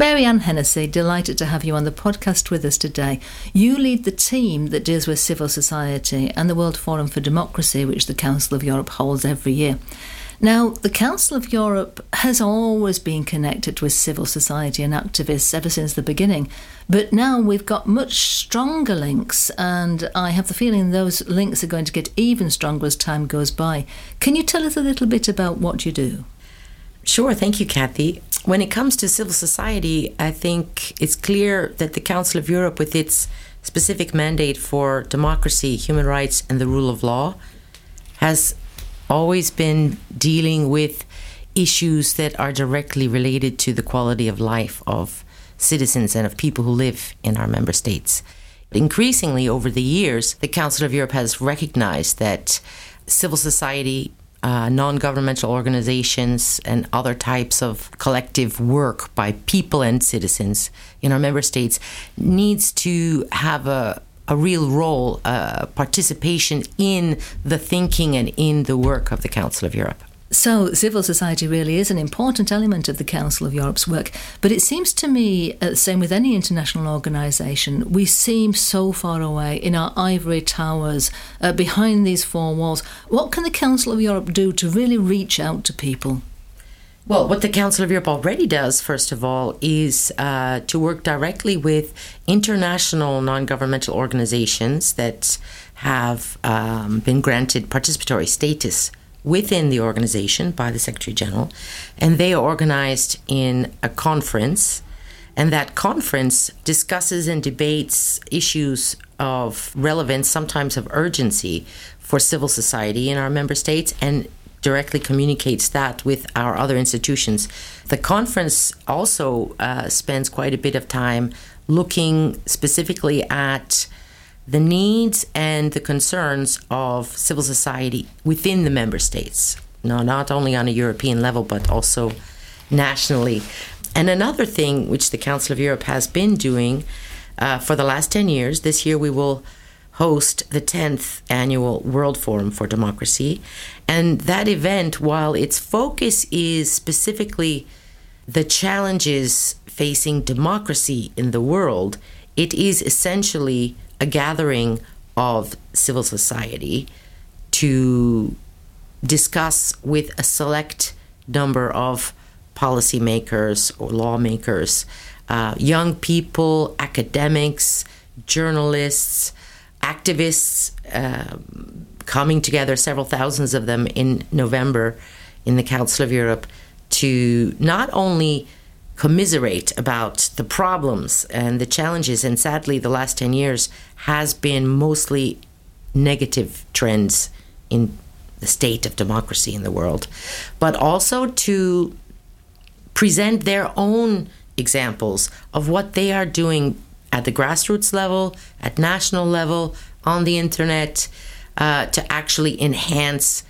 Mary Ann Hennessey, delighted to have you on the podcast with us today. You lead the team that deals with civil society and the World Forum for Democracy, which the Council of Europe holds every year. Now, the Council of Europe has always been connected with civil society and activists ever since the beginning, but now we've got much stronger links, and I have the feeling those links are going to get even stronger as time goes by. Can you tell us a little bit about what you do? Sure, thank you, Cathie. When it comes to civil society, I think it's clear that the Council of Europe, with its specific mandate for democracy, human rights, and the rule of law, has always been dealing with issues that are directly related to the quality of life of citizens and of people who live in our member states. Increasingly, over the years, the Council of Europe has recognized that civil society uh, non governmental organizations and other types of collective work by people and citizens in our member states needs to have a, a real role, uh, participation in the thinking and in the work of the Council of Europe. So, civil society really is an important element of the Council of Europe's work. But it seems to me, uh, same with any international organisation, we seem so far away in our ivory towers uh, behind these four walls. What can the Council of Europe do to really reach out to people? Well, what the Council of Europe already does, first of all, is uh, to work directly with international non governmental organizations that have um, been granted participatory status within the organization by the Secretary General, and they are organized in a conference. And that conference discusses and debates issues of relevance, sometimes of urgency, for civil society in our member states and directly communicates that with our other institutions. The conference also uh, spends quite a bit of time looking specifically at the needs and the concerns of civil society within the member states. No, not only on a European level, but also nationally. And another thing which the Council of Europe has been doing uh, for the last 10 years, this year we will host the 10th annual World Forum for Democracy. And that event, while its focus is specifically the challenges facing democracy in the world, it is essentially a gathering of civil society to discuss with a select number of policymakers or lawmakers, uh, young people, academics, journalists, activists uh, coming together, several thousands of them in November in the Council of Europe to not only commiserate about the problems and the challenges. And sadly, the last 10 years has been mostly negative trends in the state of democracy in the world, but also to present their own examples of what they are doing at the grassroots level, at national level, on the internet, uh, to actually enhance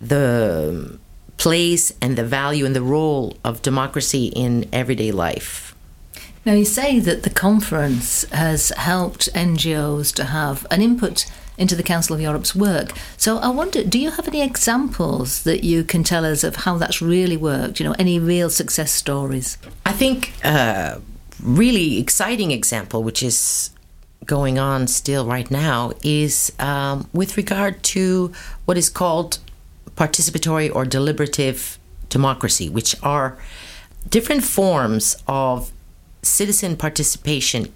the place and the value and the role of democracy in everyday life. Now, you say that the conference has helped NGOs to have an input into the Council of Europe's work. So I wonder, do you have any examples that you can tell us of how that's really worked? You know, any real success stories? I think a uh, really exciting example, which is going on still right now, is um, with regard to what is called participatory or deliberative democracy, which are different forms of citizen participation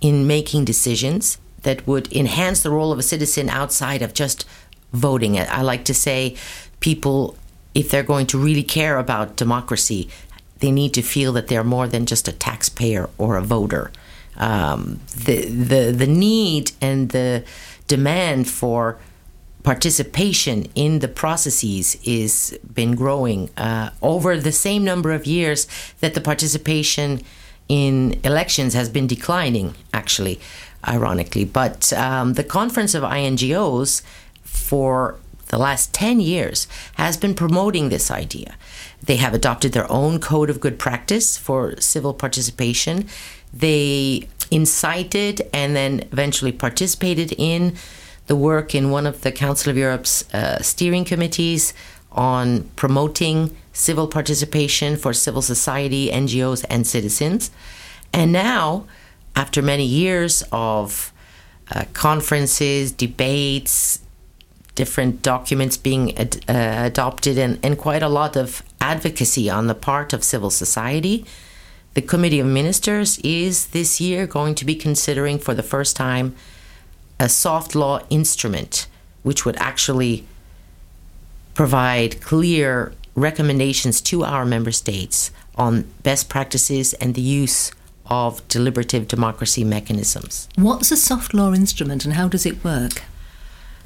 in making decisions that would enhance the role of a citizen outside of just voting. I like to say people, if they're going to really care about democracy, they need to feel that they're more than just a taxpayer or a voter. Um, the, the, the need and the demand for participation in the processes is been growing uh, over the same number of years that the participation in elections has been declining actually ironically. But um, the conference of INGOs for the last 10 years has been promoting this idea. They have adopted their own code of good practice for civil participation. They incited and then eventually participated in the work in one of the Council of Europe's uh, steering committees on promoting civil participation for civil society, NGOs, and citizens. And now, after many years of uh, conferences, debates, different documents being ad- uh, adopted, and, and quite a lot of advocacy on the part of civil society, the Committee of Ministers is this year going to be considering for the first time a soft law instrument which would actually provide clear recommendations to our member states on best practices and the use of deliberative democracy mechanisms. What's a soft law instrument and how does it work?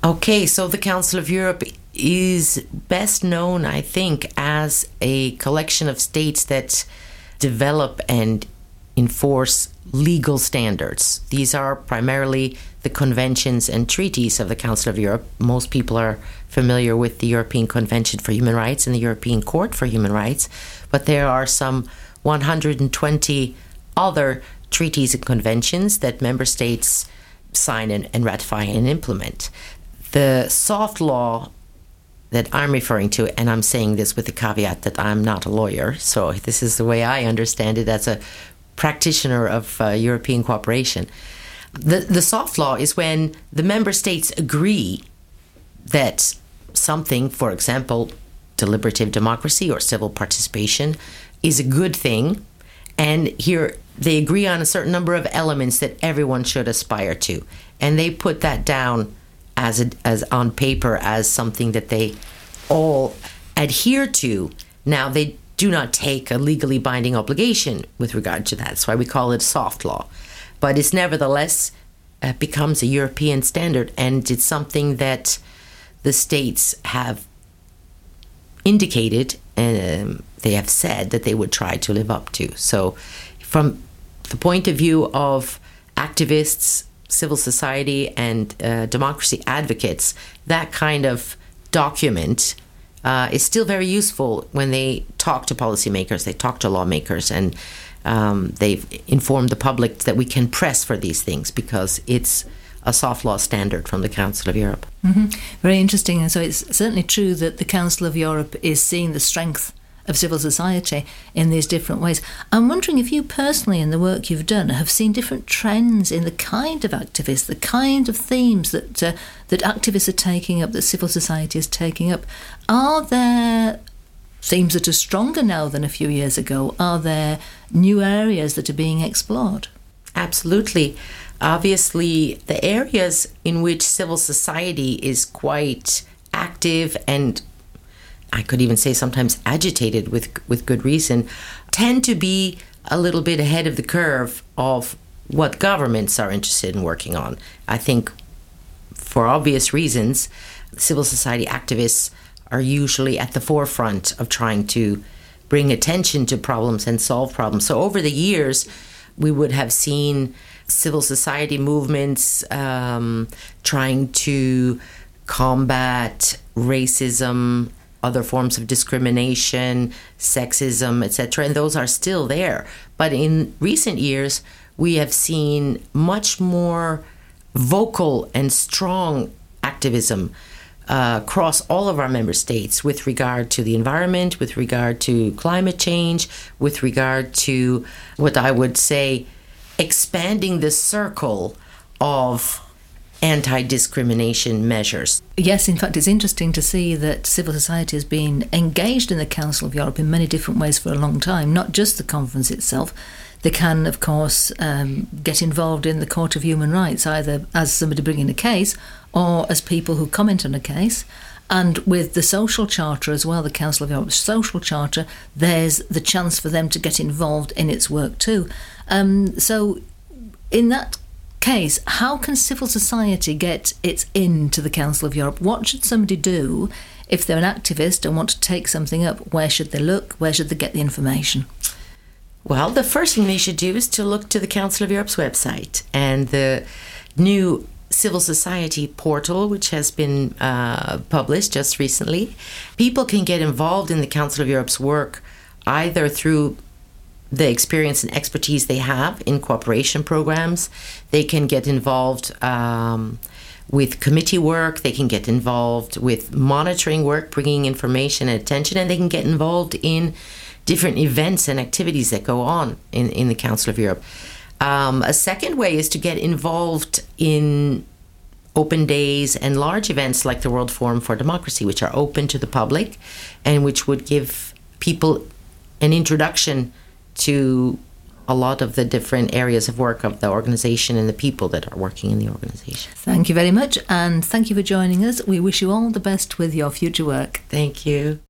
Okay, so the Council of Europe is best known, I think, as a collection of states that develop and enforce legal standards. These are primarily the conventions and treaties of the Council of Europe. Most people are familiar with the European Convention for Human Rights and the European Court for Human Rights, but there are some 120 other treaties and conventions that member states sign and, and ratify and implement. The soft law that I'm referring to, and I'm saying this with the caveat that I'm not a lawyer, so this is the way I understand it as a practitioner of uh, European cooperation. The, the soft law is when the member states agree that something, for example, deliberative democracy or civil participation, is a good thing, and here they agree on a certain number of elements that everyone should aspire to, and they put that down as a, as on paper as something that they all adhere to. Now they do not take a legally binding obligation with regard to that. That's why we call it soft law, but it's nevertheless uh, becomes a European standard, and it's something that the states have indicated and um, they have said that they would try to live up to. So, from the point of view of activists civil society and uh, democracy advocates, that kind of document uh, is still very useful when they talk to policymakers, they talk to lawmakers, and um, they've informed the public that we can press for these things because it's a soft law standard from the Council of Europe. Mm-hmm. Very interesting. And so it's certainly true that the Council of Europe is seeing the strength of civil society in these different ways. I'm wondering if you personally, in the work you've done, have seen different trends in the kind of activists, the kind of themes that uh, that activists are taking up, that civil society is taking up. Are there themes that are stronger now than a few years ago? Are there new areas that are being explored? Absolutely. Obviously, the areas in which civil society is quite active and I could even say sometimes agitated with with good reason, tend to be a little bit ahead of the curve of what governments are interested in working on. I think for obvious reasons, civil society activists are usually at the forefront of trying to bring attention to problems and solve problems. So over the years, we would have seen civil society movements um, trying to combat racism other forms of discrimination, sexism, etc., and those are still there. But in recent years, we have seen much more vocal and strong activism uh, across all of our member states with regard to the environment, with regard to climate change, with regard to what I would say expanding the circle of anti discrimination measures. Yes, in fact, it's interesting to see that civil society has been engaged in the Council of Europe in many different ways for a long time, not just the conference itself. They can, of course, um, get involved in the Court of Human Rights, either as somebody bringing a case or as people who comment on a case. And with the social charter as well, the Council of Europe's social charter, there's the chance for them to get involved in its work too. Um, so, in that case, how can civil society get its in to the Council of Europe? What should somebody do if they're an activist and want to take something up? Where should they look? Where should they get the information? Well, the first thing they should do is to look to the Council of Europe's website and the new civil society portal, which has been uh, published just recently. People can get involved in the Council of Europe's work either through the experience and expertise they have in cooperation programs. They can get involved um, with committee work, they can get involved with monitoring work, bringing information and attention, and they can get involved in different events and activities that go on in, in the Council of Europe. Um, a second way is to get involved in open days and large events like the World Forum for Democracy, which are open to the public and which would give people an introduction to a lot of the different areas of work of the organization and the people that are working in the organization. Thank you very much, and thank you for joining us. We wish you all the best with your future work. Thank you.